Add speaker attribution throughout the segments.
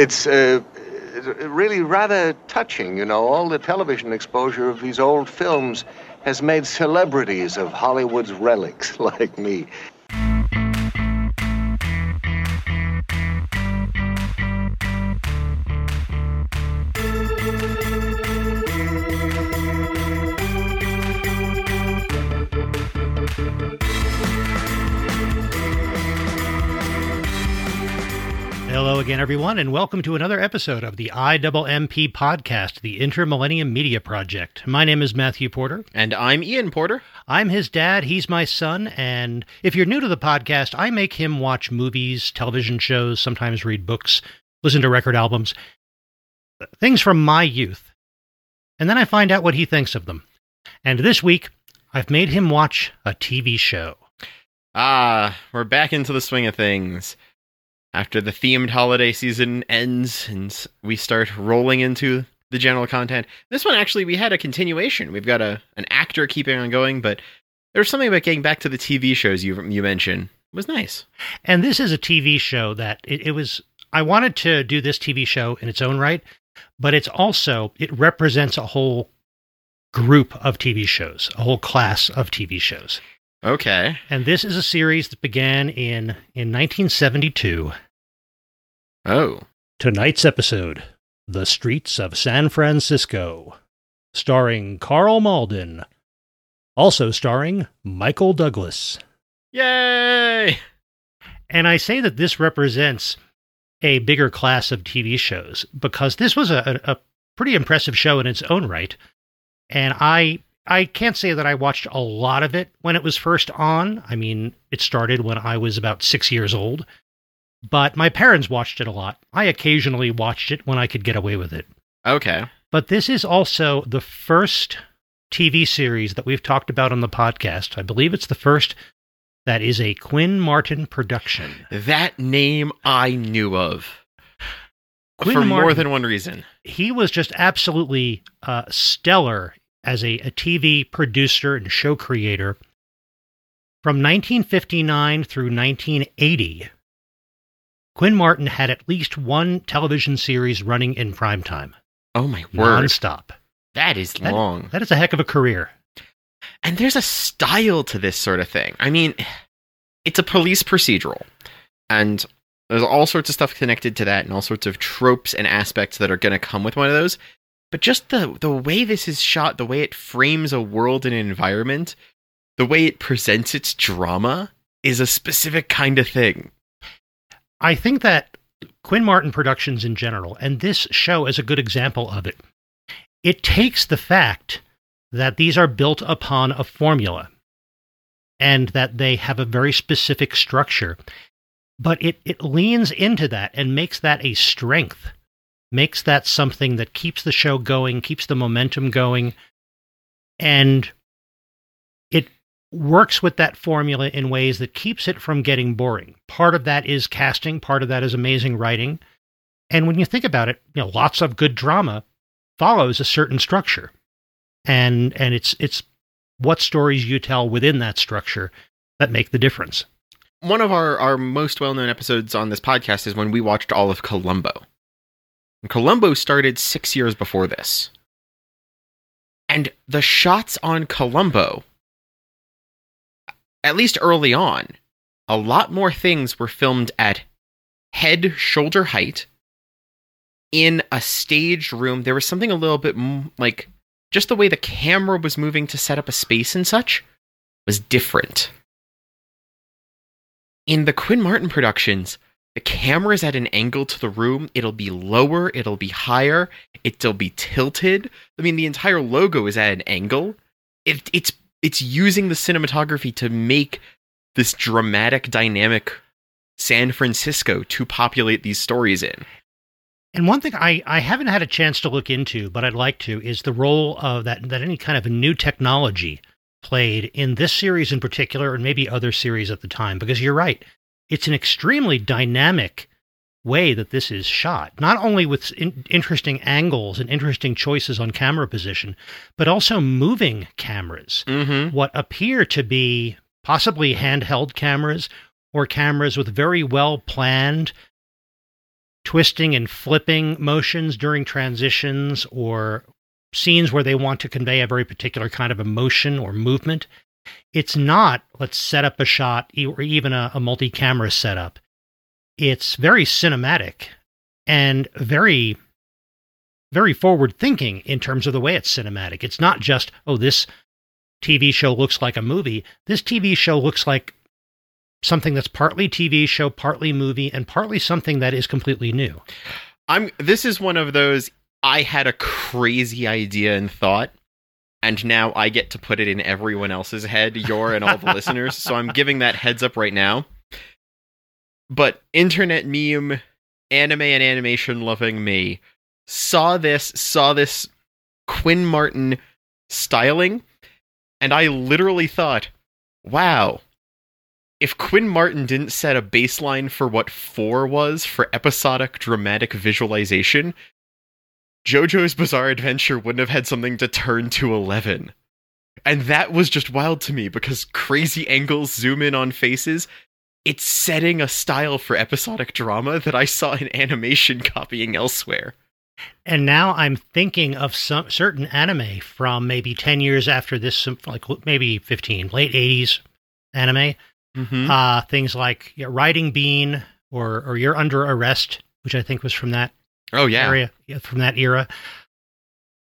Speaker 1: It's uh, really rather touching, you know. All the television exposure of these old films has made celebrities of Hollywood's relics like me.
Speaker 2: Again, everyone, and welcome to another episode of the IMMP podcast, the Intermillennium Media Project. My name is Matthew Porter.
Speaker 3: And I'm Ian Porter.
Speaker 2: I'm his dad, he's my son, and if you're new to the podcast, I make him watch movies, television shows, sometimes read books, listen to record albums, things from my youth. And then I find out what he thinks of them. And this week, I've made him watch a TV show.
Speaker 3: Ah, we're back into the swing of things after the themed holiday season ends and we start rolling into the general content. This one actually we had a continuation. We've got a an actor keeping on going, but there's something about getting back to the TV shows you you mentioned. It was nice.
Speaker 2: And this is a TV show that it, it was I wanted to do this TV show in its own right, but it's also it represents a whole group of TV shows, a whole class of TV shows.
Speaker 3: Okay.
Speaker 2: And this is a series that began in in 1972.
Speaker 3: Oh.
Speaker 2: Tonight's episode, The Streets of San Francisco, starring Karl Malden, also starring Michael Douglas.
Speaker 3: Yay!
Speaker 2: And I say that this represents a bigger class of TV shows because this was a, a pretty impressive show in its own right. And I I can't say that I watched a lot of it when it was first on. I mean, it started when I was about six years old, but my parents watched it a lot. I occasionally watched it when I could get away with it.
Speaker 3: Okay.
Speaker 2: But this is also the first TV series that we've talked about on the podcast. I believe it's the first that is a Quinn Martin production.
Speaker 3: That name I knew of.
Speaker 2: Quinn
Speaker 3: for
Speaker 2: Martin,
Speaker 3: more than one reason.
Speaker 2: He was just absolutely uh, stellar as a, a TV producer and show creator. From 1959 through 1980, Quinn Martin had at least one television series running in primetime.
Speaker 3: Oh my word.
Speaker 2: Nonstop.
Speaker 3: That is
Speaker 2: That-
Speaker 3: long.
Speaker 2: That is a heck of a career.
Speaker 3: And there's a style to this sort of thing. I mean, it's a police procedural. And there's all sorts of stuff connected to that and all sorts of tropes and aspects that are going to come with one of those. But just the the way this is shot, the way it frames a world and an environment, the way it presents its drama is a specific kind of thing.
Speaker 2: I think that Quinn Martin Productions in general, and this show is a good example of it, it takes the fact that these are built upon a formula and that they have a very specific structure, but it, it leans into that and makes that a strength, makes that something that keeps the show going, keeps the momentum going, and it works with that formula in ways that keeps it from getting boring. Part of that is casting, part of that is amazing writing. And when you think about it, you know, lots of good drama follows a certain structure. And and it's it's what stories you tell within that structure that make the difference.
Speaker 3: One of our, our most well known episodes on this podcast is when we watched all of Columbo. And Columbo started six years before this. And the shots on Columbo, at least early on, a lot more things were filmed at head shoulder height in a staged room. There was something a little bit m- like just the way the camera was moving to set up a space and such was different. In the Quinn Martin productions, the camera's at an angle to the room. It'll be lower, it'll be higher, it'll be tilted. I mean, the entire logo is at an angle. It, it's it's using the cinematography to make this dramatic, dynamic San Francisco to populate these stories in.
Speaker 2: And one thing I, I haven't had a chance to look into, but I'd like to, is the role of that that any kind of new technology played in this series in particular, and maybe other series at the time. Because you're right, it's an extremely dynamic way that this is shot, not only with in- interesting angles and interesting choices on camera position, but also moving cameras.
Speaker 3: Mm-hmm.
Speaker 2: What appear to be possibly handheld cameras or cameras with very well planned twisting and flipping motions during transitions or scenes where they want to convey a very particular kind of emotion or movement. It's not, let's set up a shot or even a, a multi camera setup. It's very cinematic and very, very forward thinking in terms of the way it's cinematic. It's not just, oh, this TV show looks like a movie. This TV show looks like something that's partly TV show, partly movie, and partly something that is completely new.
Speaker 3: I'm this is one of those I had a crazy idea and thought and now I get to put it in everyone else's head, your and all the listeners. So I'm giving that heads up right now. But internet meme, anime and animation loving me saw this, saw this Quinn Martin styling, and I literally thought, wow, if Quinn Martin didn't set a baseline for what 4 was for episodic dramatic visualization, JoJo's Bizarre Adventure wouldn't have had something to turn to 11. And that was just wild to me because crazy angles zoom in on faces. It's setting a style for episodic drama that I saw in animation copying elsewhere.
Speaker 2: And now I'm thinking of some certain anime from maybe 10 years after this, like maybe 15, late 80s anime
Speaker 3: Mm-hmm.
Speaker 2: Uh, things like yeah, Riding Bean or or You're Under Arrest, which I think was from that
Speaker 3: oh yeah
Speaker 2: area from that era.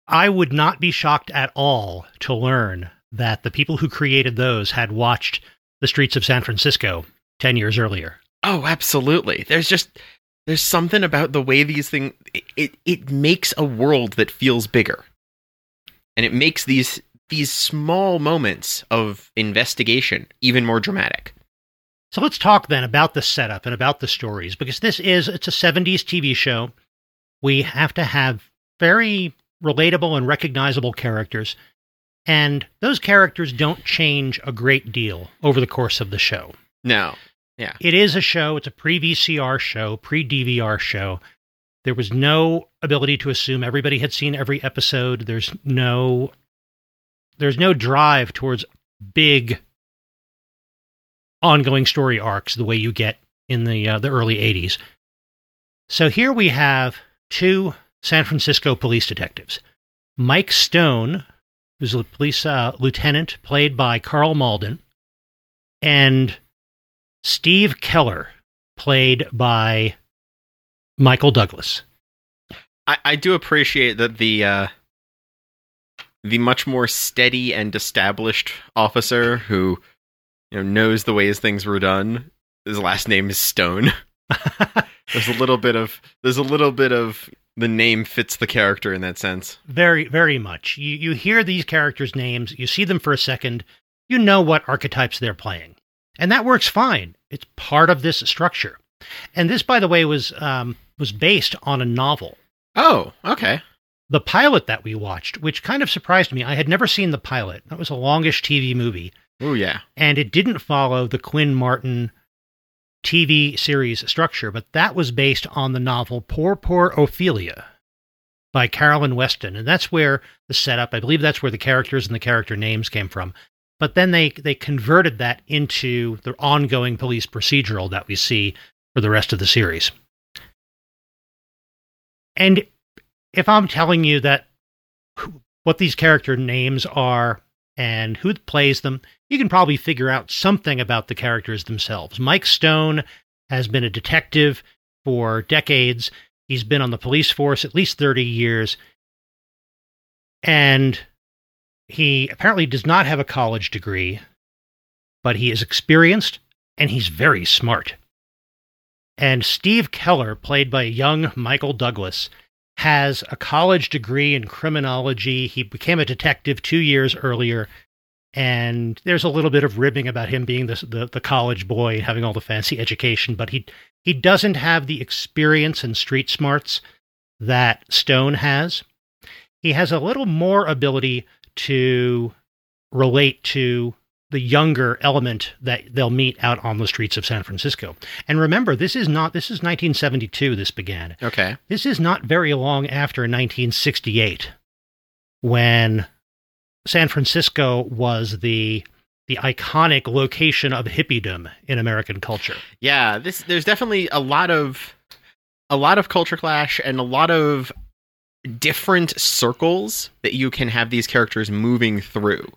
Speaker 2: I would not be shocked at all to learn that the people who created those had watched The Streets of San Francisco 10 years earlier.
Speaker 3: Oh, absolutely. There's just there's something about the way these things it it makes a world that feels bigger. And it makes these these small moments of investigation even more dramatic.
Speaker 2: So let's talk then about the setup and about the stories because this is it's a 70s TV show. We have to have very relatable and recognizable characters. And those characters don't change a great deal over the course of the show.
Speaker 3: No. Yeah.
Speaker 2: It is a show, it's a pre VCR show, pre DVR show. There was no ability to assume everybody had seen every episode. There's no there's no drive towards big ongoing story arcs the way you get in the uh, the early 80s. So here we have two San Francisco police detectives. Mike Stone, who's a police uh, lieutenant played by Karl Malden, and Steve Keller, played by Michael Douglas.
Speaker 3: I, I do appreciate that the uh, the much more steady and established officer who you know knows the ways things were done. His last name is Stone. there's a little bit of there's a little bit of the name fits the character in that sense.
Speaker 2: Very, very much. You you hear these characters' names, you see them for a second, you know what archetypes they're playing, and that works fine. It's part of this structure. And this, by the way, was um, was based on a novel.
Speaker 3: Oh, okay.
Speaker 2: The pilot that we watched, which kind of surprised me, I had never seen the pilot. That was a longish TV movie.
Speaker 3: Oh yeah.
Speaker 2: And it didn't follow the Quinn Martin TV series structure, but that was based on the novel Poor Poor Ophelia by Carolyn Weston. And that's where the setup, I believe that's where the characters and the character names came from. But then they, they converted that into the ongoing police procedural that we see for the rest of the series. And if I'm telling you that what these character names are and who plays them, you can probably figure out something about the characters themselves. Mike Stone has been a detective for decades. He's been on the police force at least 30 years. And he apparently does not have a college degree, but he is experienced and he's very smart. And Steve Keller, played by young Michael Douglas, has a college degree in criminology. He became a detective two years earlier. And there's a little bit of ribbing about him being the, the, the college boy having all the fancy education, but he he doesn't have the experience and street smarts that Stone has. He has a little more ability to relate to the younger element that they'll meet out on the streets of San Francisco. And remember, this is not this is 1972 this began.
Speaker 3: Okay.
Speaker 2: This is not very long after 1968 when San Francisco was the the iconic location of hippiedom in American culture.
Speaker 3: Yeah, this there's definitely a lot of a lot of culture clash and a lot of different circles that you can have these characters moving through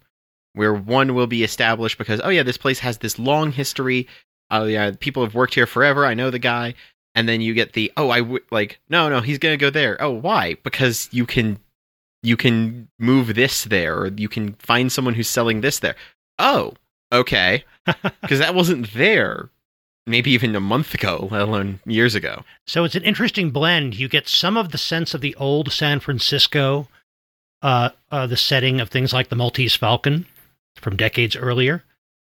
Speaker 3: where one will be established because oh yeah this place has this long history. Oh yeah people have worked here forever. I know the guy. And then you get the oh i w- like no no he's gonna go there. Oh why? Because you can you can move this there or you can find someone who's selling this there. Oh okay. Because that wasn't there maybe even a month ago let alone years ago.
Speaker 2: So it's an interesting blend. You get some of the sense of the old San Francisco, uh, uh, the setting of things like the Maltese Falcon from decades earlier,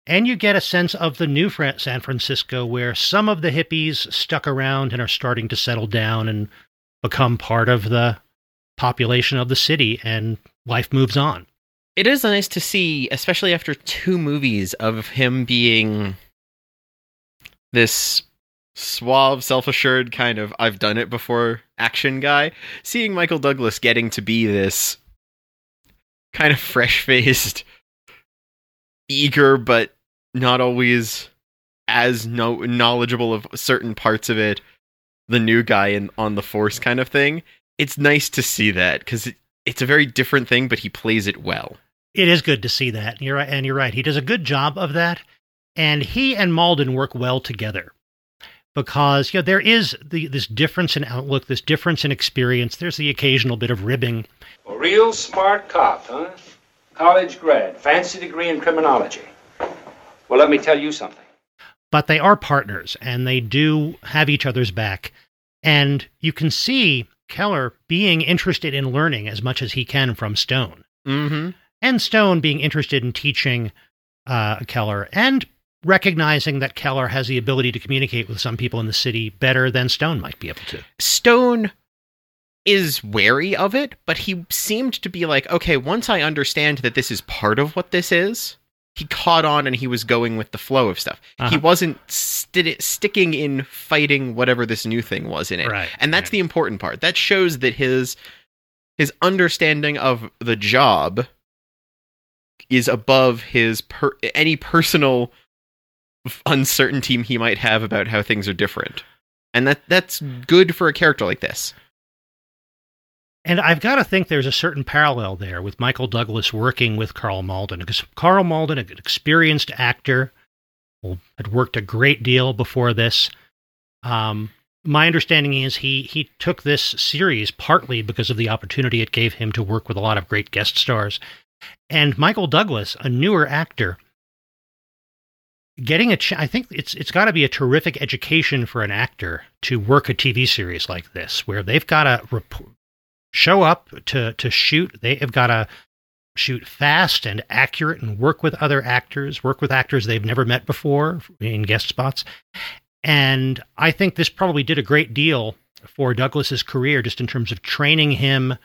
Speaker 2: and you get a sense of the new San Francisco, where some of the hippies stuck around and are starting to settle down and become part of the population of the city, and life moves on.
Speaker 3: it is nice to see especially after two movies of him being this suave self-assured kind of i've done it before action guy seeing michael douglas getting to be this kind of fresh-faced eager but not always as no- knowledgeable of certain parts of it the new guy in on the force kind of thing it's nice to see that because it, it's a very different thing but he plays it well
Speaker 2: It is good to see that. You're right, and you're right. He does a good job of that, and he and Malden work well together because you know there is the, this difference in outlook, this difference in experience. There's the occasional bit of ribbing,
Speaker 4: A real smart cop, huh? College grad, fancy degree in criminology. Well, let me tell you something.
Speaker 2: but they are partners and they do have each other's back. And you can see Keller being interested in learning as much as he can from Stone,
Speaker 3: mm-hmm
Speaker 2: and Stone being interested in teaching uh, Keller and recognizing that Keller has the ability to communicate with some people in the city better than Stone might be able to.
Speaker 3: Stone is wary of it, but he seemed to be like, okay, once I understand that this is part of what this is, he caught on and he was going with the flow of stuff. He
Speaker 2: Uh-huh.
Speaker 3: wasn't sti- sticking in fighting whatever this new thing was in it.
Speaker 2: Right,
Speaker 3: And that's
Speaker 2: right.
Speaker 3: the important part. That shows that his his understanding of the job is above his per- any personal uncertainty he might have about how things are different. And that that's good for a character like this.
Speaker 2: And I've got to think there's a certain parallel there with Michael Douglas working with Karl Malden because Karl Malden, an experienced actor, had worked a great deal before this. Um, my understanding is he he took this series partly because of the opportunity it gave him to work with a lot of great guest stars, and Michael Douglas, a newer actor, getting a ch- I think it's it's got to be a terrific education for an actor to work a TV series like this, where they've got to rep- show up to to shoot. They have got to shoot fast and accurate and work with other actors, work with actors they've never met before in guest spots. And I think this probably did a great deal for Douglas's career just in terms of training him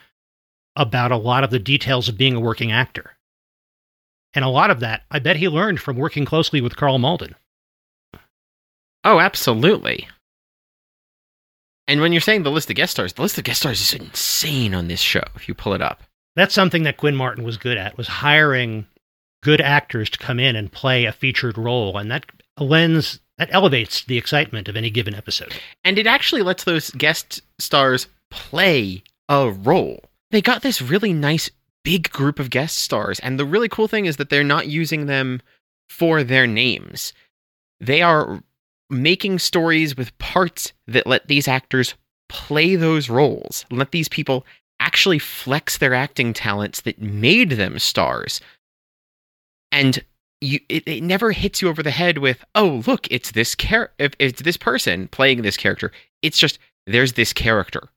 Speaker 2: about a lot of the details of being a working actor. And a lot of that, I bet he learned from working closely with Karl Malden.
Speaker 3: Oh, absolutely. And when you're saying the list of guest stars, the list of guest stars is insane on this show if you pull it up.
Speaker 2: That's something that Quinn Martin was good at, was hiring good actors to come in and play a featured role. And that lends, that elevates the excitement of any given episode.
Speaker 3: And it actually lets those guest stars play a role. They got this really nice big group of guest stars, and the really cool thing is that they're not using them for their names. They are making stories with parts that let these actors play those roles, let these people actually flex their acting talents that made them stars. And you it, it never hits you over the head with, "Oh, look, it's this char- it's this person playing this character." It's just there's this character.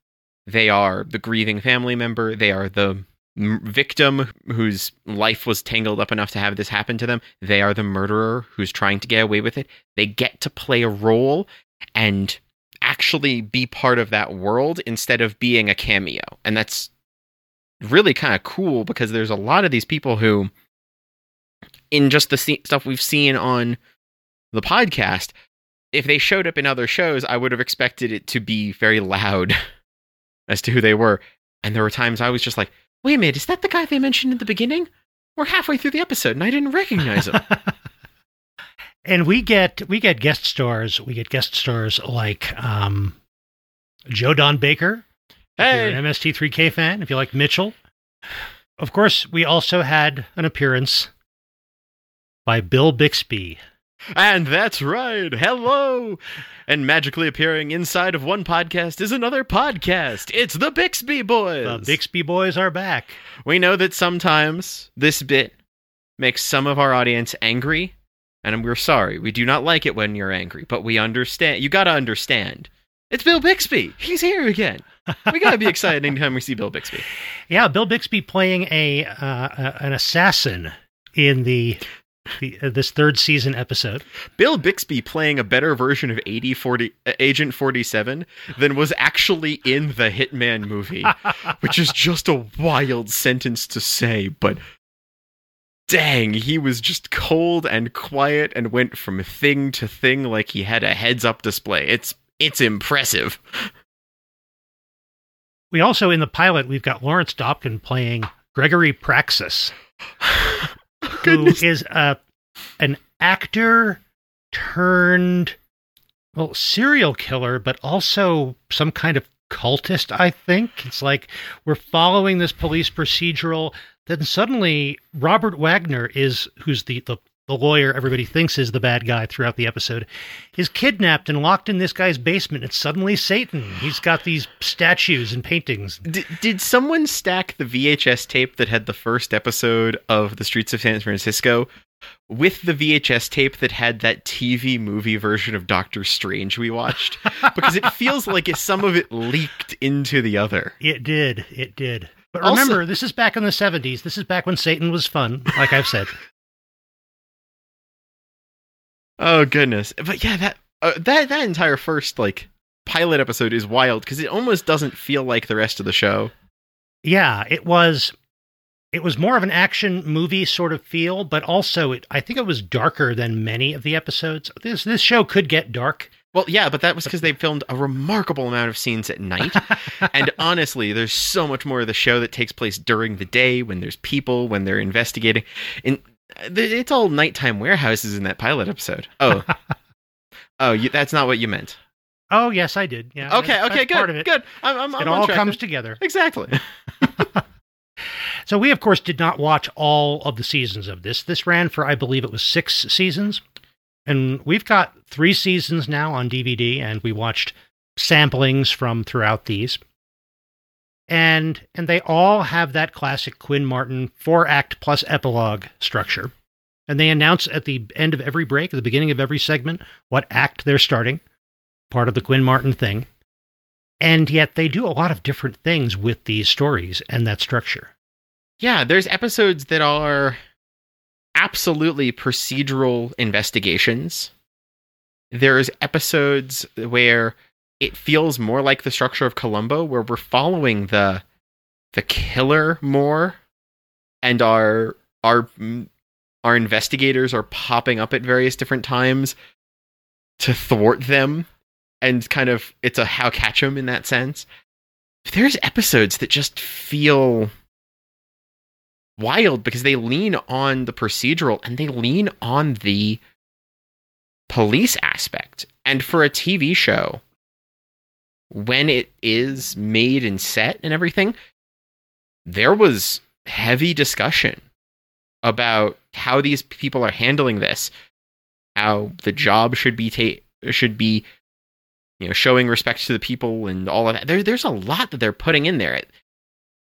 Speaker 3: They are the grieving family member, they are the victim whose life was tangled up enough to have this happen to them. They are the murderer who's trying to get away with it. They get to play a role and actually be part of that world instead of being a cameo. And that's really kind of cool because there's a lot of these people who in just the stuff we've seen on the podcast if they showed up in other shows i would have expected it to be very loud as to who they were and there were times i was just like wait a minute is that the guy they mentioned in the beginning we're halfway through the episode and i didn't recognize him
Speaker 2: and we get we get guest stars. We get guest stars like um, Joe Don Baker. If
Speaker 3: Hey,
Speaker 2: you're an MST3K fan, if you like Mitchell. Of course, we also had an appearance by Bill Bixby.
Speaker 3: And that's right. Hello. And magically appearing inside of one podcast is another podcast. It's the Bixby Boys.
Speaker 2: The Bixby boys are back.
Speaker 3: We know that sometimes this bit makes some of our audience angry, and we're sorry. We do not like it when you're angry, but we understand. You got to understand. It's Bill Bixby. He's here again. We got to be excited anytime we see Bill Bixby.
Speaker 2: Yeah, Bill Bixby playing a uh, uh, an assassin in the, the uh, this third season episode.
Speaker 3: Bill Bixby playing a better version of 80 40, uh, Agent 47 than was actually in the Hitman movie, which is just a wild sentence to say, but dang, he was just cold and quiet and went from thing to thing like he had a heads up display. It's it's impressive.
Speaker 2: We also in the pilot we've got Lawrence Dobkin playing Gregory Praxis, who
Speaker 3: Goodness.
Speaker 2: is a an actor turned well serial killer, but also some kind of cultist. I think it's like we're following this police procedural. Then suddenly Robert Wagner is who's the the the lawyer everybody thinks is the bad guy throughout the episode, is kidnapped and locked in this guy's basement. It's suddenly Satan. He's got these statues and paintings.
Speaker 3: Did, did someone stack the VHS tape that had the first episode of The Streets of San Francisco with the VHS tape that had that TV movie version of Doctor Strange we watched? Because it feels like it, some of it leaked into the other.
Speaker 2: It did. It did. But
Speaker 3: Also-
Speaker 2: remember, this is back in the 70s. This is back when Satan was fun, like I've said.
Speaker 3: Oh goodness! But yeah, that uh, that that entire first like pilot episode is wild because it almost doesn't feel like the rest of the show.
Speaker 2: yeah, it was it was more of an action movie sort of feel, but also it, I think it was darker than many of the episodes. This this show could get dark.
Speaker 3: Well, yeah, but that was because they filmed a remarkable amount of scenes at night. and honestly, there's so much more of the show that takes place during the day when there's people, when they're investigating. Th- it's all nighttime warehouses in that pilot episode. Oh, oh, you, that's not what you meant.
Speaker 2: oh, yes, I did. Yeah.
Speaker 3: Okay,
Speaker 2: that's-
Speaker 3: okay,
Speaker 2: that's
Speaker 3: good,
Speaker 2: Part of it.
Speaker 3: good. I'm, I'm, I'm
Speaker 2: It all comes
Speaker 3: then.
Speaker 2: together.
Speaker 3: exactly.
Speaker 2: So we of course did not watch all of the seasons of this. This ran for I believe it was 6 seasons. And we've got 3 seasons now on DVD and we watched samplings from throughout these. And and they all have that classic Quinn Martin 4 act plus epilogue structure. And they announce at the end of every break, at the beginning of every segment, what act they're starting. Part of the Quinn Martin thing. And yet they do a lot of different things with these stories and that structure.
Speaker 3: Yeah, there's episodes that are absolutely procedural investigations. There's episodes where it feels more like the structure of Columbo, where we're following the the killer more, and our our mm, our investigators are popping up at various different times to thwart them, and kind of it's a how catch 'em in that sense. There's episodes that just feel wild because they lean on the procedural and they lean on the police aspect. And for a TV show, when it is made and set and everything, there was heavy discussion about how these people are handling this, how the job should be ta- should be you know showing respect to the people and all of that. There, there's a lot that they're putting in there,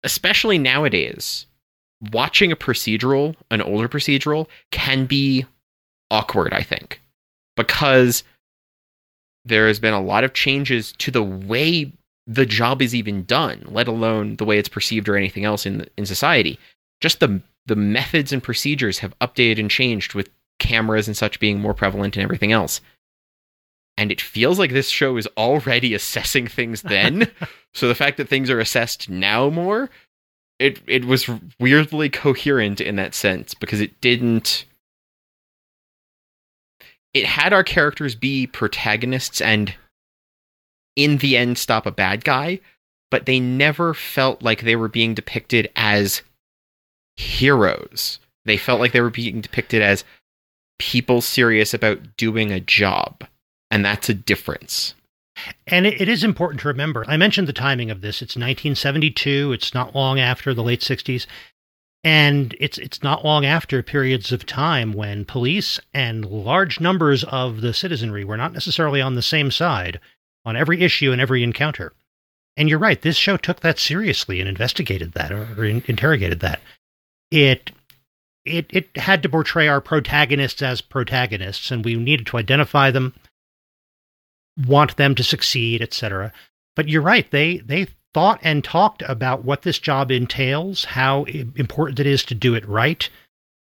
Speaker 3: especially nowadays watching a procedural, an older procedural, can be awkward, I think, because there has been a lot of changes to the way the job is even done, let alone the way it's perceived or anything else in in society. Just the the methods and procedures have updated and changed with cameras and such being more prevalent and everything else. And it feels like this show is already assessing things then. so the fact that things are assessed now more it it was weirdly coherent in that sense because it didn't it had our characters be protagonists and in the end stop a bad guy but they never felt like they were being depicted as heroes they felt like they were being depicted as people serious about doing a job and that's a difference
Speaker 2: And it, is important to remember. I mentioned the timing of this. It's 1972. It's not long after the late 60s. And it's it's not long after periods of time when police and large numbers of the citizenry were not necessarily on the same side on every issue and every encounter. And you're right, this show took that seriously and investigated that or, in, interrogated that. It it it had to portray our protagonists as protagonists, and we needed to identify them, want them to succeed, etc. But you're right; they they thought and talked about what this job entails, how important it is to do it right,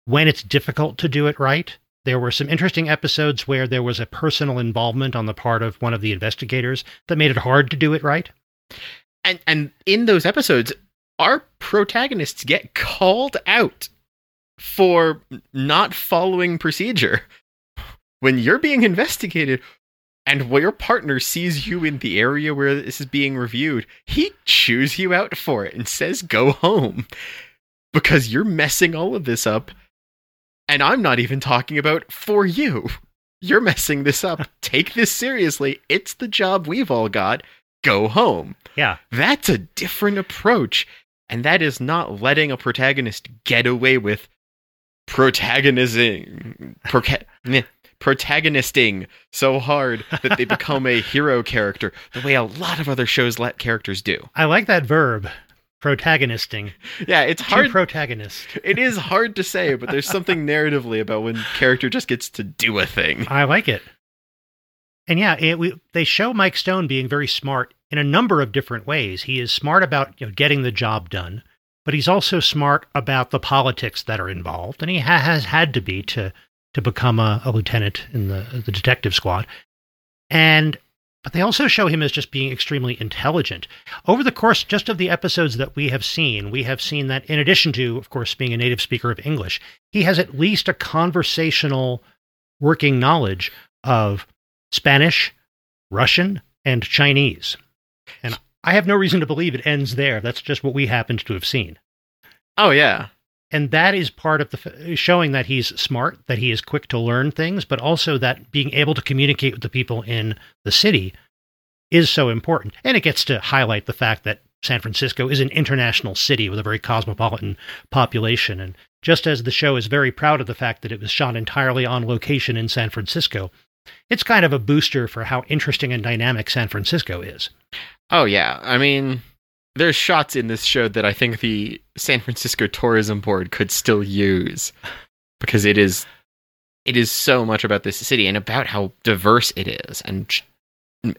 Speaker 2: when it's difficult to do it right. There were some interesting episodes where there was a personal involvement on the part of one of the investigators that made it hard to do it right.
Speaker 3: And and in those episodes, our protagonists get called out for not following procedure. When you're being investigated and where your partner sees you in the area where this is being reviewed, he chews you out for it and says, go home because you're messing all of this up. And I'm not even talking about for you. You're messing this up. Take this seriously. It's the job we've all got. Go home.
Speaker 2: Yeah.
Speaker 3: That's a different approach. And that is not letting a protagonist get away with protagonizing proca- protagonisting so hard that they become a hero character the way a lot of other shows let characters do.
Speaker 2: I like that verb, protagonisting.
Speaker 3: Yeah, it's hard.
Speaker 2: protagonist.
Speaker 3: it is hard to say, but there's something narratively about when character just gets to do a thing.
Speaker 2: I like it. And yeah, it, we, they show Mike Stone being very smart in a number of different ways. He is smart about you know, getting the job done, but he's also smart about the politics that are involved, and he ha- has had to be to to become a, a lieutenant in the the detective squad. And but they also show him as just being extremely intelligent. Over the course just of the episodes that we have seen, we have seen that in addition to, of course, being a native speaker of English, he has at least a conversational working knowledge of Spanish, Russian, and Chinese. And I have no reason to believe it ends there. That's just what we happened to have seen.
Speaker 3: Oh yeah.
Speaker 2: And that is part of the showing that he's smart, that he is quick to learn things, but also that being able to communicate with the people in the city is so important. And it gets to highlight the fact that San Francisco is an international city with a very cosmopolitan population. And just as the show is very proud of the fact that it was shot entirely on location in San Francisco, it's kind of a booster for how interesting and dynamic San Francisco is.
Speaker 3: Oh yeah. I mean, there's shots in this show that I think the San Francisco Tourism Board could still use because it is it is so much about this city and about how diverse it is. And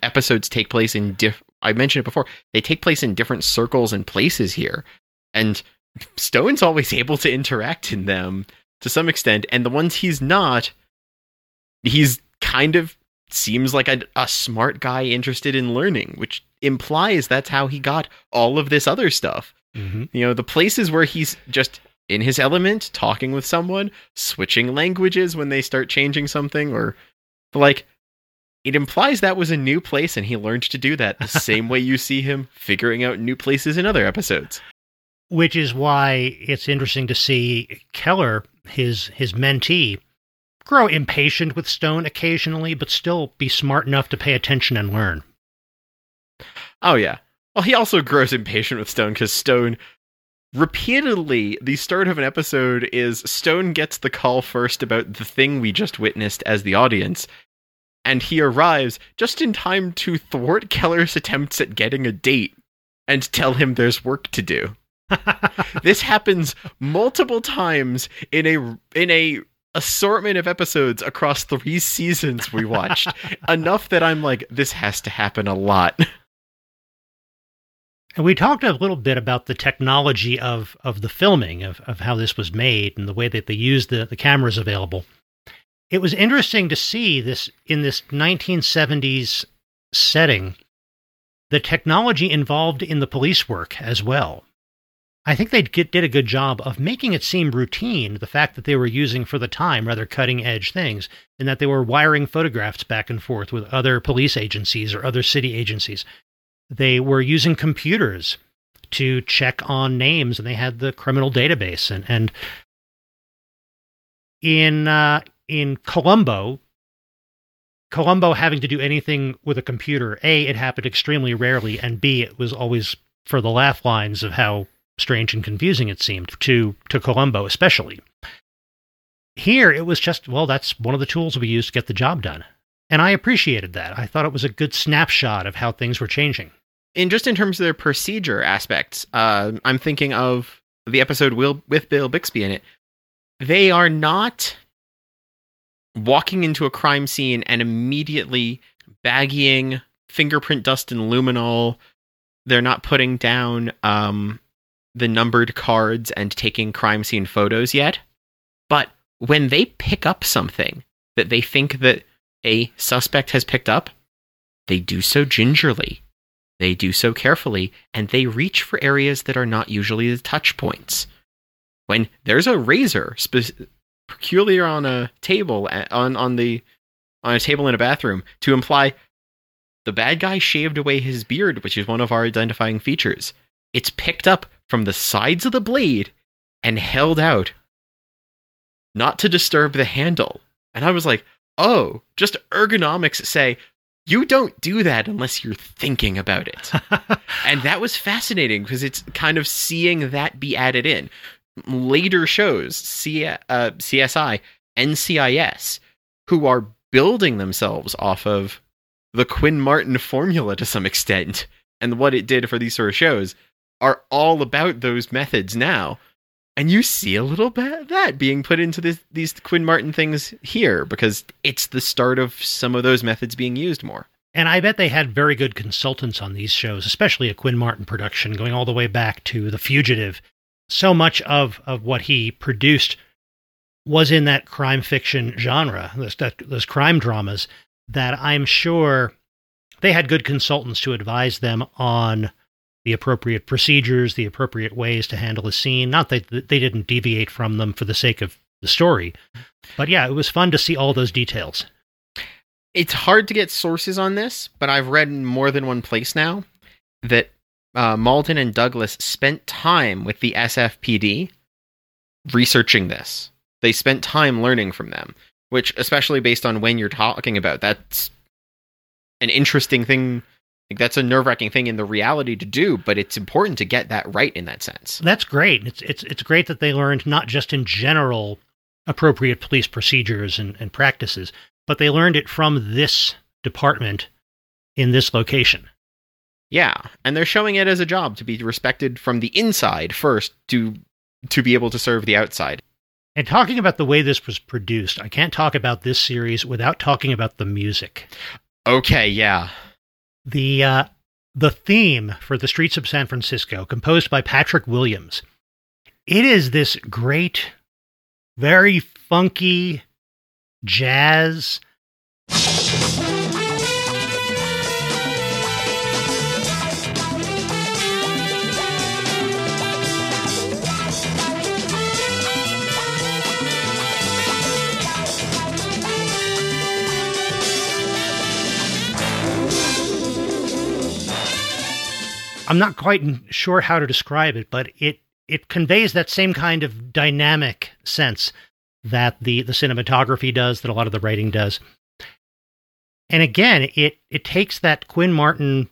Speaker 3: episodes take place in diff I mentioned it before they take place in different circles and places here. And Stone's always able to interact in them to some extent. And the ones he's not he's kind of seems like a, a smart guy interested in learning which implies that's how he got all of this other stuff
Speaker 2: Mm-hmm.
Speaker 3: you know, the places where he's just in his element, talking with someone, switching languages when they start changing something, or like, it implies that was a new place and he learned to do that the same way you see him figuring out new places in other episodes.
Speaker 2: Which is why it's interesting to see Keller, his his mentee, grow impatient with Stone occasionally, but still be smart enough to pay attention and learn.
Speaker 3: Oh, yeah. Well, he also grows impatient with Stone because Stone repeatedly, the start of an episode is Stone gets the call first about the thing we just witnessed as the audience, and he arrives just in time to thwart Keller's attempts at getting a date and tell him there's work to do. this happens multiple times in a in a assortment of episodes across three seasons we watched enough that i'm like this has to happen a lot
Speaker 2: And we talked a little bit about the technology of, of the filming, of, of how this was made and the way that they used the, the cameras available. It was interesting to see this in this 1970s setting, the technology involved in the police work as well. I think they did a good job of making it seem routine, the fact that they were using for the time rather cutting edge things, and that they were wiring photographs back and forth with other police agencies or other city agencies. They were using computers to check on names and they had the criminal database and and in uh, in Colombo Columbo having to do anything with a computer, A, it happened extremely rarely, and B, it was always for the laugh lines of how strange and confusing it seemed to, to Columbo, especially. Here, it was just, well, that's one of the tools we use to get the job done. And I appreciated that. I thought it was a good snapshot of how things were changing.
Speaker 3: In just in terms of their procedure aspects, uh, I'm thinking of the episode with Bill Bixby in it. They are not walking into a crime scene and immediately baggying fingerprint dust and luminol. They're not putting down um, the numbered cards and taking crime scene photos yet. But when they pick up something that they think that a suspect has picked up, they do so gingerly. They do so carefully, and they reach for areas that are not usually the touch points. When there's a razor spe- peculiar on a table on on the on a table in a bathroom to imply the bad guy shaved away his beard, which is one of our identifying features. It's picked up from the sides of the blade and held out, not to disturb the handle. And I was like, oh, just ergonomics say, you don't do that unless you're thinking about it. and that was fascinating because it's kind of seeing that be added in later shows, C- uh, CSI, NCIS, who are building themselves off of the Quinn Martin formula to some extent, and what it did for these sort of shows, are all about those methods now. And you see a little bit of that being put into this, these Quinn Martin things here because it's the start of some of those methods being used more.
Speaker 2: And I bet they had very good consultants on these shows, especially a Quinn Martin production, going all the way back to The Fugitive so much of, of what he produced was in that crime fiction genre, those, those crime dramas, that I'm sure they had good consultants to advise them on the appropriate procedures, the appropriate ways to handle a scene. Not that they didn't deviate from them for the sake of the story, but yeah, it was fun to see all those details.
Speaker 3: It's hard to get sources on this, but I've read in more than one place now that uh, Malden and Douglas spent time with the SFPD researching this. They spent time learning from them, which, especially based on when you're talking about, that's an interesting thing. Like, that's a nerve wracking thing in the reality to do, but it's important to get that right in that sense.
Speaker 2: That's great. It's it's it's great that they learned not just in general appropriate police procedures and, and practices, but they learned it from this department in this location.
Speaker 3: Yeah, and they're showing it as a job to be respected from the inside first to to be able to serve the outside.
Speaker 2: And talking about the way this was produced, I can't talk about this series without talking about the music.
Speaker 3: Okay, yeah.
Speaker 2: The uh, the theme for the Streets of San Francisco, composed by Patrick Williams, it is this great, very funky jazz I'm not quite sure how to describe it, but it it conveys that same kind of dynamic sense that the the cinematography does, that a lot of the writing does. And again, it it takes that Quinn Martin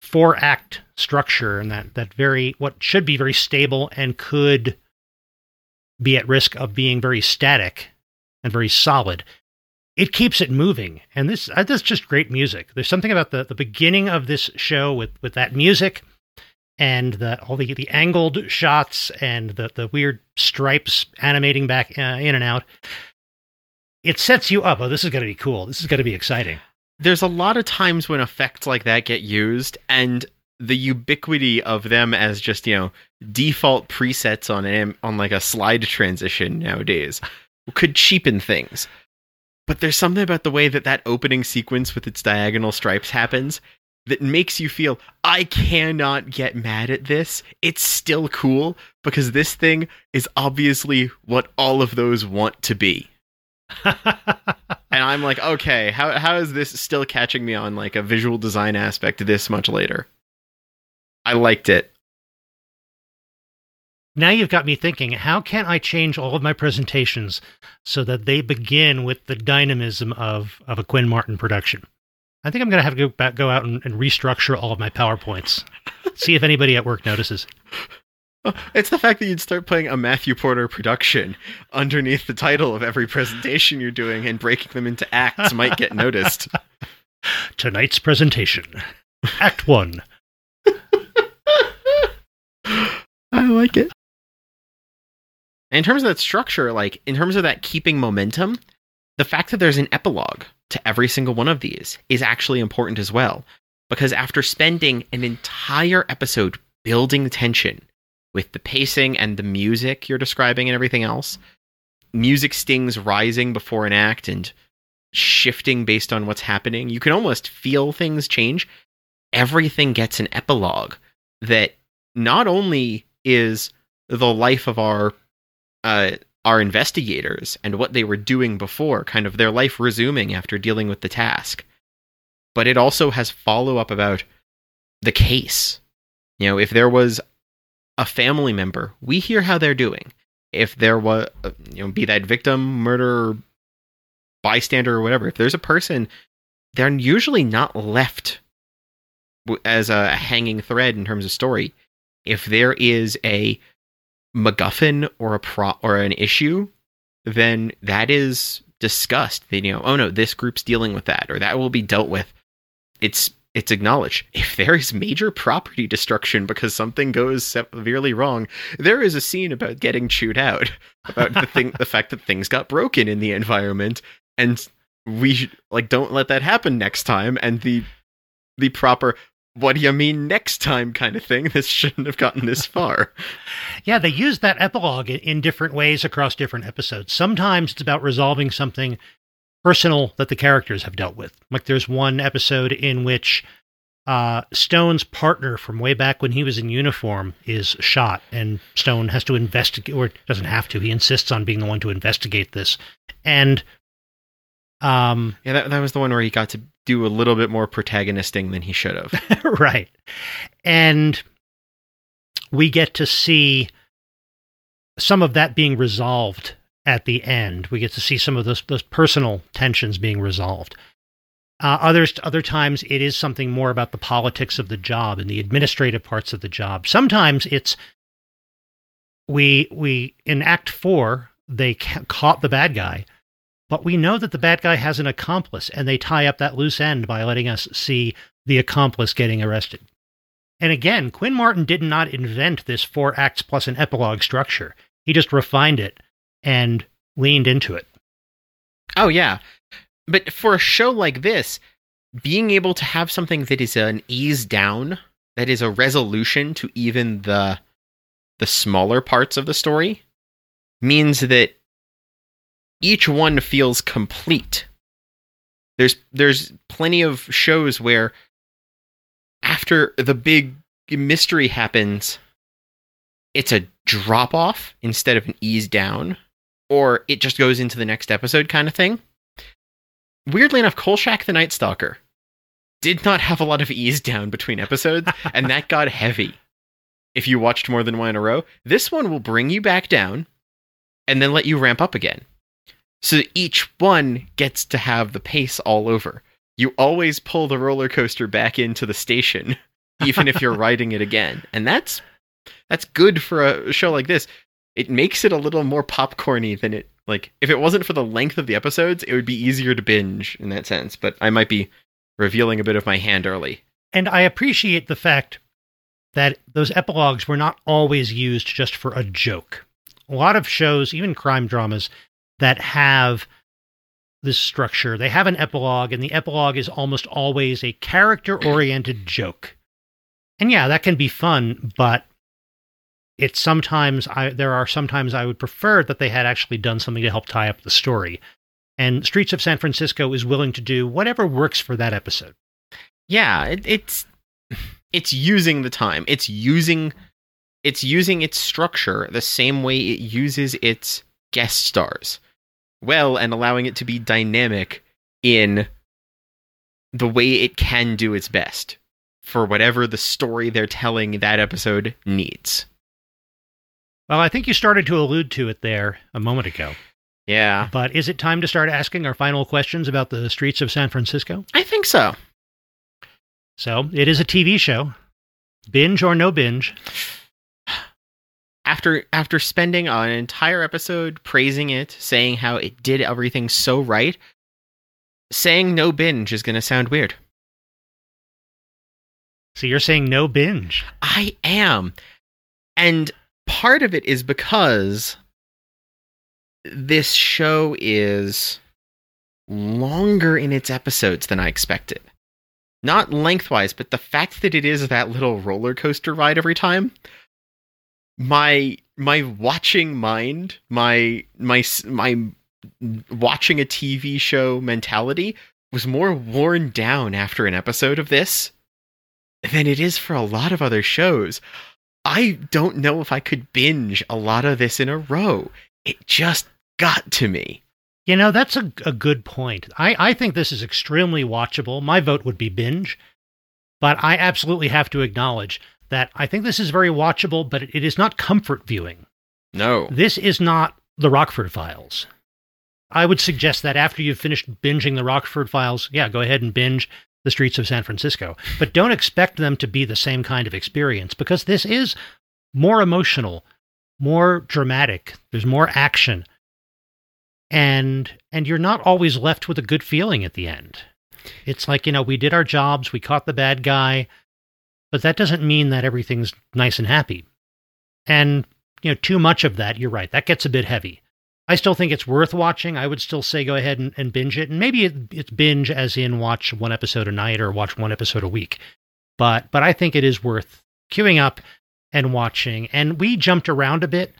Speaker 2: four act structure and that that very what should be very stable and could be at risk of being very static and very solid it keeps it moving. And this uh, that's just great music. There's something about the, the beginning of this show with, with that music and the all the, the angled shots and the, the weird stripes animating back uh, in and out. It sets you up. Oh, this is going to be cool. This is going to be exciting.
Speaker 3: There's a lot of times when effects like that get used, and the ubiquity of them as just you know default presets on on like a slide transition nowadays could cheapen things but there's something about the way that that opening sequence with its diagonal stripes happens that makes you feel I cannot get mad at this. It's still cool because this thing is obviously what all of those want to be. and I'm like, okay, how how is this still catching me on like a visual design aspect this much later? I liked it.
Speaker 2: Now you've got me thinking, how can I change all of my presentations so that they begin with the dynamism of, of a Quinn Martin production? I think I'm going to have to go back, go out and, and restructure all of my PowerPoints. See if anybody at work notices.
Speaker 3: Oh, it's the fact that you'd start playing a Matthew Porter production underneath the title of every presentation you're doing and breaking them into acts might get noticed.
Speaker 2: Tonight's presentation, Act One.
Speaker 3: I like it. In terms of that structure, like in terms of that keeping momentum, the fact that there's an epilogue to every single one of these is actually important as well. Because after spending an entire episode building tension with the pacing and the music you're describing and everything else, music stings rising before an act and shifting based on what's happening, you can almost feel things change. Everything gets an epilogue that not only is the life of our uh, our investigators and what they were doing before, kind of their life resuming after dealing with the task. But it also has follow up about the case. You know, if there was a family member, we hear how they're doing. If there was, you know, be that victim, murderer, bystander, or whatever, if there's a person, they're usually not left as a hanging thread in terms of story. If there is a MacGuffin or a pro or an issue, then that is discussed. Then you know, oh no, this group's dealing with that, or that will be dealt with. It's it's acknowledged. If there is major property destruction because something goes severely wrong, there is a scene about getting chewed out, about the thing, the fact that things got broken in the environment, and we like don't let that happen next time. And the the proper what do you mean next time kind of thing. This shouldn't have gotten this far.
Speaker 2: yeah, they use that epilogue in different ways across different episodes. Sometimes it's about resolving something personal that the characters have dealt with. Like there's one episode in which uh, Stone's partner from way back when he was in uniform is shot, and Stone has to investigate, or doesn't have to. He insists on being the one to investigate this, and um,
Speaker 3: yeah, that that was the one where he got to do a little bit more protagonisting than he should have.
Speaker 2: right. And we get to see some of that being resolved at the end. We get to see some of those those personal tensions being resolved. Uh, others, other times, it is something more about the politics of the job and the administrative parts of the job. Sometimes it's we we in Act Four they ca- caught the bad guy, but we know that the bad guy has an accomplice, and they tie up that loose end by letting us see the accomplice getting arrested. And again, Quinn Martin did not invent this four acts plus an epilogue structure. He just refined it and leaned into it.
Speaker 3: Oh, yeah. But for a show like this, being able to have something that is an ease down, that is a resolution to even the the smaller parts of the story, means that each one feels complete. There's there's plenty of shows where after the big mystery happens, it's a drop off instead of an ease down, or it just goes into the next episode kind of thing. Weirdly enough, Kolchak the Night Stalker did not have a lot of ease down between episodes, and that got heavy. If you watched more than one in a row, this one will bring you back down and then let you ramp up again. So each one gets to have the pace all over. You always pull the roller coaster back into the station, even if you're riding it again. And that's that's good for a show like this. It makes it a little more popcorny than it like if it wasn't for the length of the episodes, it would be easier to binge in that sense. But I might be revealing a bit of my hand early.
Speaker 2: And I appreciate the fact that those epilogues were not always used just for a joke. A lot of shows, even crime dramas, that have this structure. They have an epilogue, and the epilogue is almost always a character oriented joke. And yeah, that can be fun, but it's sometimes I there are sometimes I would prefer that they had actually done something to help tie up the story. And Streets of San Francisco is willing to do whatever works for that episode.
Speaker 3: Yeah, it, it's it's using the time. It's using it's using its structure the same way it uses its guest stars well and allowing it to be dynamic in the way it can do its best for whatever the story they're telling that episode needs.
Speaker 2: Well, I think you started to allude to it there a moment ago.
Speaker 3: Yeah,
Speaker 2: But is it time to start asking our final questions about the streets of San Francisco?
Speaker 3: I think so.
Speaker 2: So, it is a TV show. Binge or no binge?
Speaker 3: After after spending an entire episode praising it, saying how it did everything so right, saying no binge is going to sound weird.
Speaker 2: So, you're saying no binge.
Speaker 3: I am. And part of it is because this show is longer in its episodes than I expected. Not lengthwise, but the fact that it is that little roller coaster ride every time. My my watching mind, my my my watching a TV show mentality was more worn down after an episode of this than it is for a lot of other shows. I don't know if I could binge a lot of this in a row. It just got to me.
Speaker 2: You know, that's a, a good point. I, I think this is extremely watchable. My vote would be binge. But I absolutely have to acknowledge that I think this is very watchable, but it is not comfort viewing.
Speaker 3: No.
Speaker 2: This is not the Rockford Files. I would suggest that after you've finished binging the Rockford Files, yeah, go ahead and binge the streets of San Francisco. But don't expect them to be the same kind of experience because this is more emotional, more dramatic. There's more action. And and you're not always left with a good feeling at the end. It's like, you know, we did our jobs, we caught the bad guy, but that doesn't mean that everything's nice and happy. And you know, too much of that, you're right, that gets a bit heavy. I still think it's worth watching. I would still say go ahead and, and binge it. And maybe it, it's binge as in watch one episode a night or watch one episode a week. But but I think it is worth queuing up and watching. And we jumped around a bit,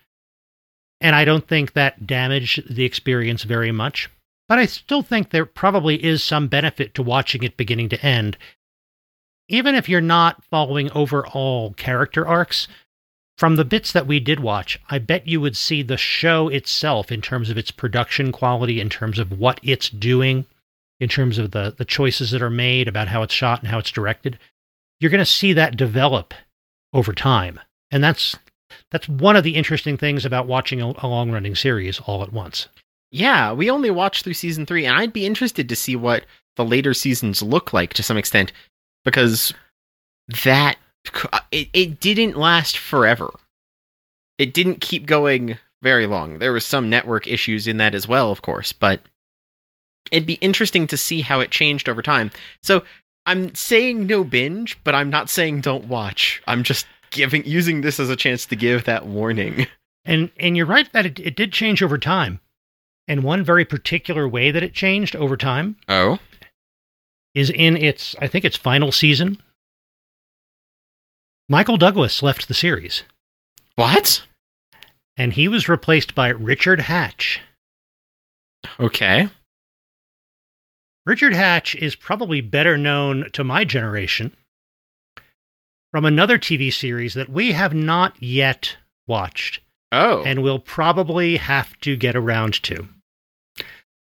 Speaker 2: and I don't think that damaged the experience very much. But I still think there probably is some benefit to watching it beginning to end. Even if you're not following overall character arcs, from the bits that we did watch, I bet you would see the show itself in terms of its production quality, in terms of what it's doing, in terms of the, the choices that are made about how it's shot and how it's directed. You're going to see that develop over time. And that's that's one of the interesting things about watching a, a long running series all at once.
Speaker 3: Yeah, we only watched through season three, and I'd be interested to see what the later seasons look like to some extent, because that it, it didn't last forever. It didn't keep going very long. There was some network issues in that as well, of course, but it'd be interesting to see how it changed over time. So I'm saying no binge, but I'm not saying don't watch. I'm just giving using this as a chance to give that warning.
Speaker 2: And and you're right that it, it did change over time. And one very particular way that it changed over time
Speaker 3: Oh,
Speaker 2: is in its, I think, its final season. Michael Douglas left the series,
Speaker 3: what?
Speaker 2: and he was replaced by Richard Hatch.
Speaker 3: Okay.
Speaker 2: Richard Hatch is probably better known to my generation from another TV series that we have not yet watched
Speaker 3: Oh,
Speaker 2: and we'll probably have to get around to.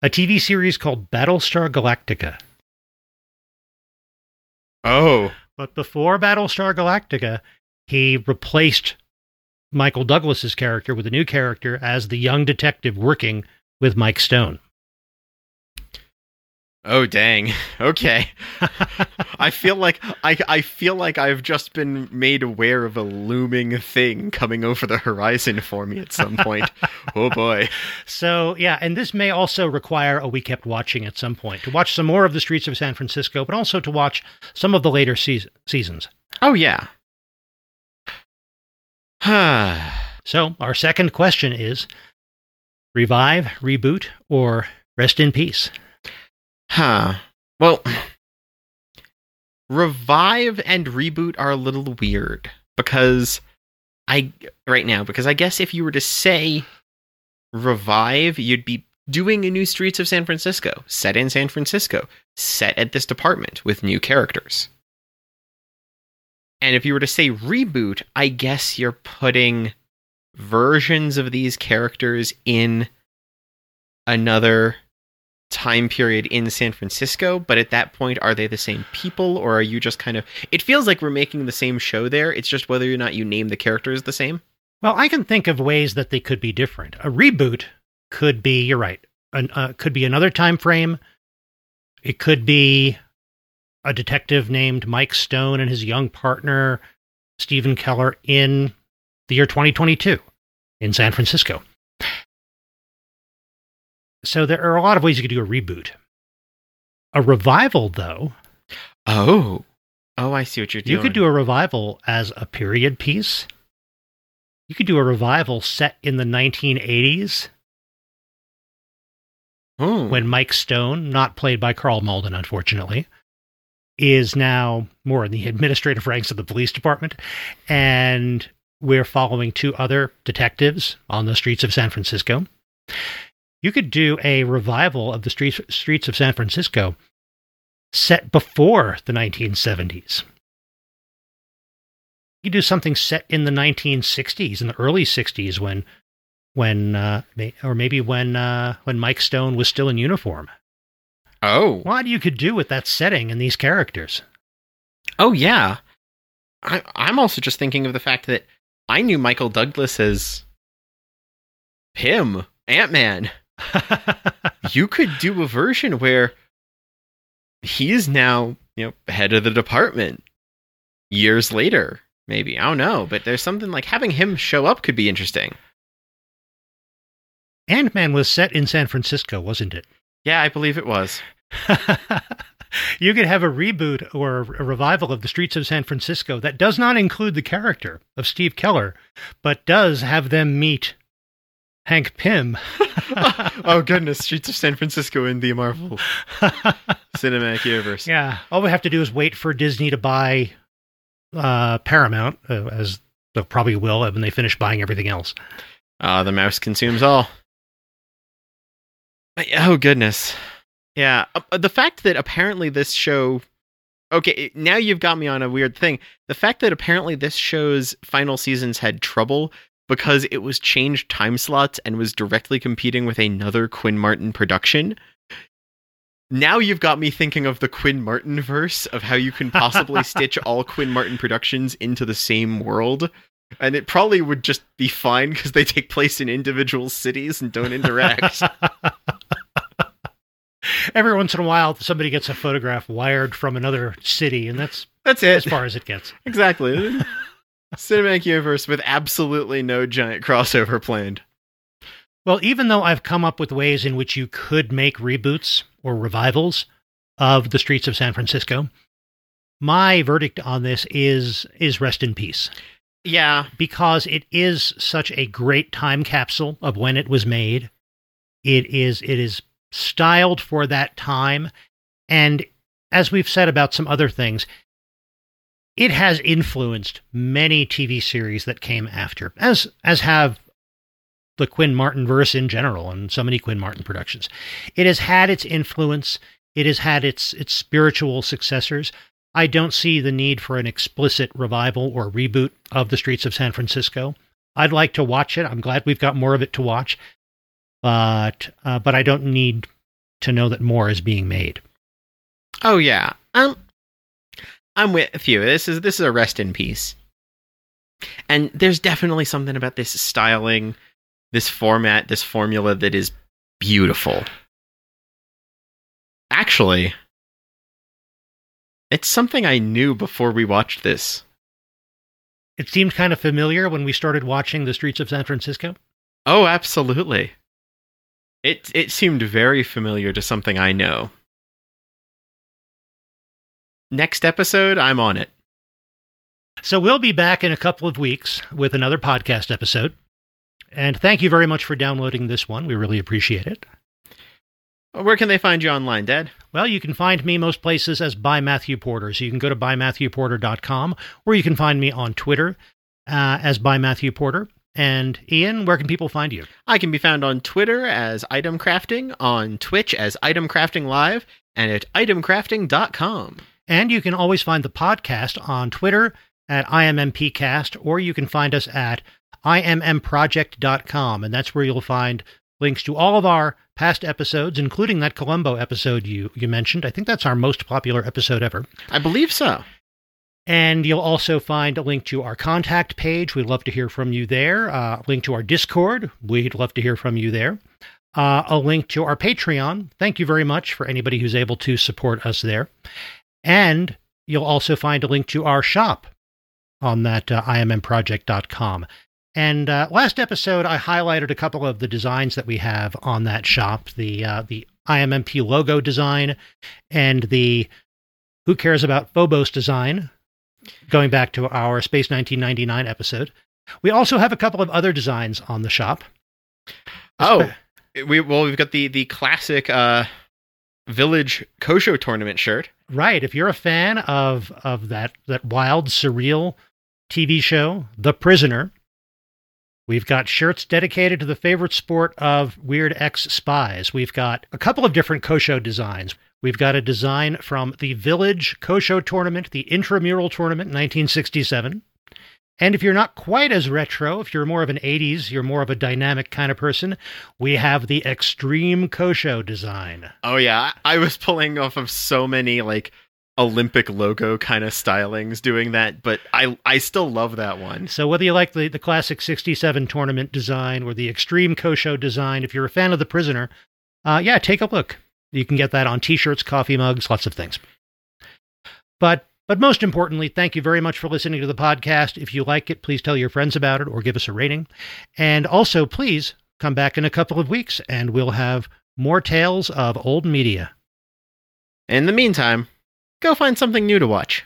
Speaker 2: A TV series called Battlestar Galactica.
Speaker 3: Oh,
Speaker 2: But before Battlestar Galactica, he replaced Michael Douglas's character with a new character as the young detective working with Mike Stone.
Speaker 3: Oh, dang. Okay. I feel like I I feel like I've just been made aware of a looming thing coming over the horizon for me at some point. oh boy.
Speaker 2: So, yeah, and this may also require a We Kept Watching at some point to watch some more of the streets of San Francisco, but also to watch some of the later seas- seasons.
Speaker 3: Oh yeah.
Speaker 2: So, our second question is revive, reboot, or rest in peace?
Speaker 3: Well, revive and reboot are a little weird because I right now because I guess if you were to say revive, you'd be doing a new Streets of San Francisco, set in San Francisco, set at this department with new characters. And if you were to say reboot, I guess you're putting versions of these characters in another time period in San Francisco, but at that point, are they the same people or are you just kind of. It feels like we're making the same show there. It's just whether or not you name the characters the same.
Speaker 2: Well, I can think of ways that they could be different. A reboot could be, you're right, an, uh, could be another time frame. It could be a detective named Mike Stone and his young partner, Stephen Keller, in the year 2022 in San Francisco. So there are a lot of ways you could do a reboot. A revival, though,
Speaker 3: Oh. Oh, I see what you're doing.
Speaker 2: you could do a revival as a period piece. You could do a revival set in the 1980s
Speaker 3: Ooh. Hmm.
Speaker 2: when Mike Stone, not played by Karl Malden, unfortunately, is now more in the administrative ranks of the police department. And we're following two other detectives on the streets of San Francisco. You could do a revival of the streets, streets of San Francisco set before the 1970s. You could do something set in the 1960s, in the early 60s, when, when, uh, or maybe when, uh, when Mike Stone was still in uniform.
Speaker 3: oh.
Speaker 2: What you could do with that setting and these characters?
Speaker 3: Oh yeah. I I'm also just thinking of the fact that I knew Michael Douglas as him, Ant Man. You could do a version where he is now, you know, head of the department years later, maybe. I don't know, but there's something like having him show up could be interesting.
Speaker 2: Ant Man was set in San Francisco, wasn't it?
Speaker 3: Yeah, I believe it was.
Speaker 2: you could have a reboot or a revival of the streets of San Francisco that does not include the character of Steve Keller, but does have them meet Hank Pym.
Speaker 3: oh goodness, Streets of San Francisco in the Marvel Cinematic Universe.
Speaker 2: yeah, all we have to do is wait for Disney to buy uh, Paramount, uh, as they probably will when they finish buying everything else.
Speaker 3: Ah, the mouse consumes all. Oh goodness, yeah. uh, The fact that apparently this show, okay, now you've got me on a weird thing. The fact that apparently this show's final seasons had trouble because it was changed time slots and was directly competing with another Quinn Martin production. Now you've got me thinking of the Quinn Martin verse of how you can possibly stitch all Quinn Martin productions into the same world. And it probably would just be fine because they take place in individual cities and don't interact.
Speaker 2: Every once in a while, somebody gets a photograph wired from another city, and that's
Speaker 3: That's it.
Speaker 2: as far as it gets.
Speaker 3: Exactly. Cinematic universe with absolutely no giant crossover planned.
Speaker 2: Well, even though I've come up with ways in which you could make reboots or revivals of the streets of San Francisco, my verdict on this is is rest in peace
Speaker 3: Yeah.
Speaker 2: because it is such a great time capsule of when it was made. It is it is styled for that time and as we've said about some other things, it has influenced many TV series that came after, as as have the Quinn Martin verse in general and so many Quinn Martin productions. It has had its influence. It has had its its spiritual successors. I don't see the need for an explicit revival or reboot of the streets of San Francisco. I'd like to watch it. I'm glad we've got more of it to watch, but uh, but I don't need to know that more is being made.
Speaker 3: Oh yeah. Um I'm with you. This is this is a rest in peace. And there's definitely something about this styling, this format, this formula that is beautiful. Actually, it's something I knew before we watched this.
Speaker 2: It seemed kind of familiar when we started watching the streets of San Francisco.
Speaker 3: Oh, absolutely. It it seemed very familiar to something I know. Next episode, I'm on it.
Speaker 2: So we'll be back in a couple of weeks with another podcast episode. And thank you very much for downloading this one. We really appreciate it.
Speaker 3: Where can they find you online, Dad?
Speaker 2: Well, you can find me most places as by Matthew Porter. So you can go to bymatthewporter.com or you can find me on Twitter uh, as by Matthew Porter. And Ian, where can people find you?
Speaker 3: I can be found on Twitter as Item Crafting, on Twitch as Item Crafting Live, and at itemcrafting.com.
Speaker 2: And you can always find the podcast on Twitter at IMMPcast, or you can find us at IMMproject.com. And that's where you'll find links to all of our past episodes, including that Columbo episode you, you mentioned. I think that's our most popular episode ever.
Speaker 3: I believe so.
Speaker 2: And you'll also find a link to our contact page. We'd love to hear from you there. Uh, link to our Discord. We'd love to hear from you there. Uh, a link to our Patreon. Thank you very much for anybody who's able to support us there. And you'll also find a link to our shop on that uh, immproject.com. And uh, last episode, I highlighted a couple of the designs that we have on that shop the uh, the IMMP logo design and the Who Cares About Phobos design, going back to our Space 1999 episode. We also have a couple of other designs on the shop.
Speaker 3: Oh, we well we've got the the classic uh, Village Kosho tournament shirt.
Speaker 2: Right. If you're a fan of of that that wild, surreal TV show, The Prisoner, we've got shirts dedicated to the favorite sport of weird ex spies. We've got a couple of different Kosho designs. We've got a design from the Village Kosho tournament, the intramural tournament, 1967. And if you're not quite as retro, if you're more of an 80s, you're more of a dynamic kind of person, we have the Extreme Kosho design.
Speaker 3: Oh yeah, I was pulling off of so many like Olympic logo kind of stylings doing that, but I I still love that one.
Speaker 2: So whether you like the, the classic 67 tournament design or the Extreme Kosho design, if you're a fan of The Prisoner, uh, yeah, take a look. You can get that on t-shirts, coffee mugs, lots of things. But but most importantly, thank you very much for listening to the podcast. If you like it, please tell your friends about it or give us a rating. And also, please come back in a couple of weeks and we'll have more tales of old media.
Speaker 3: In the meantime, go find something new to watch.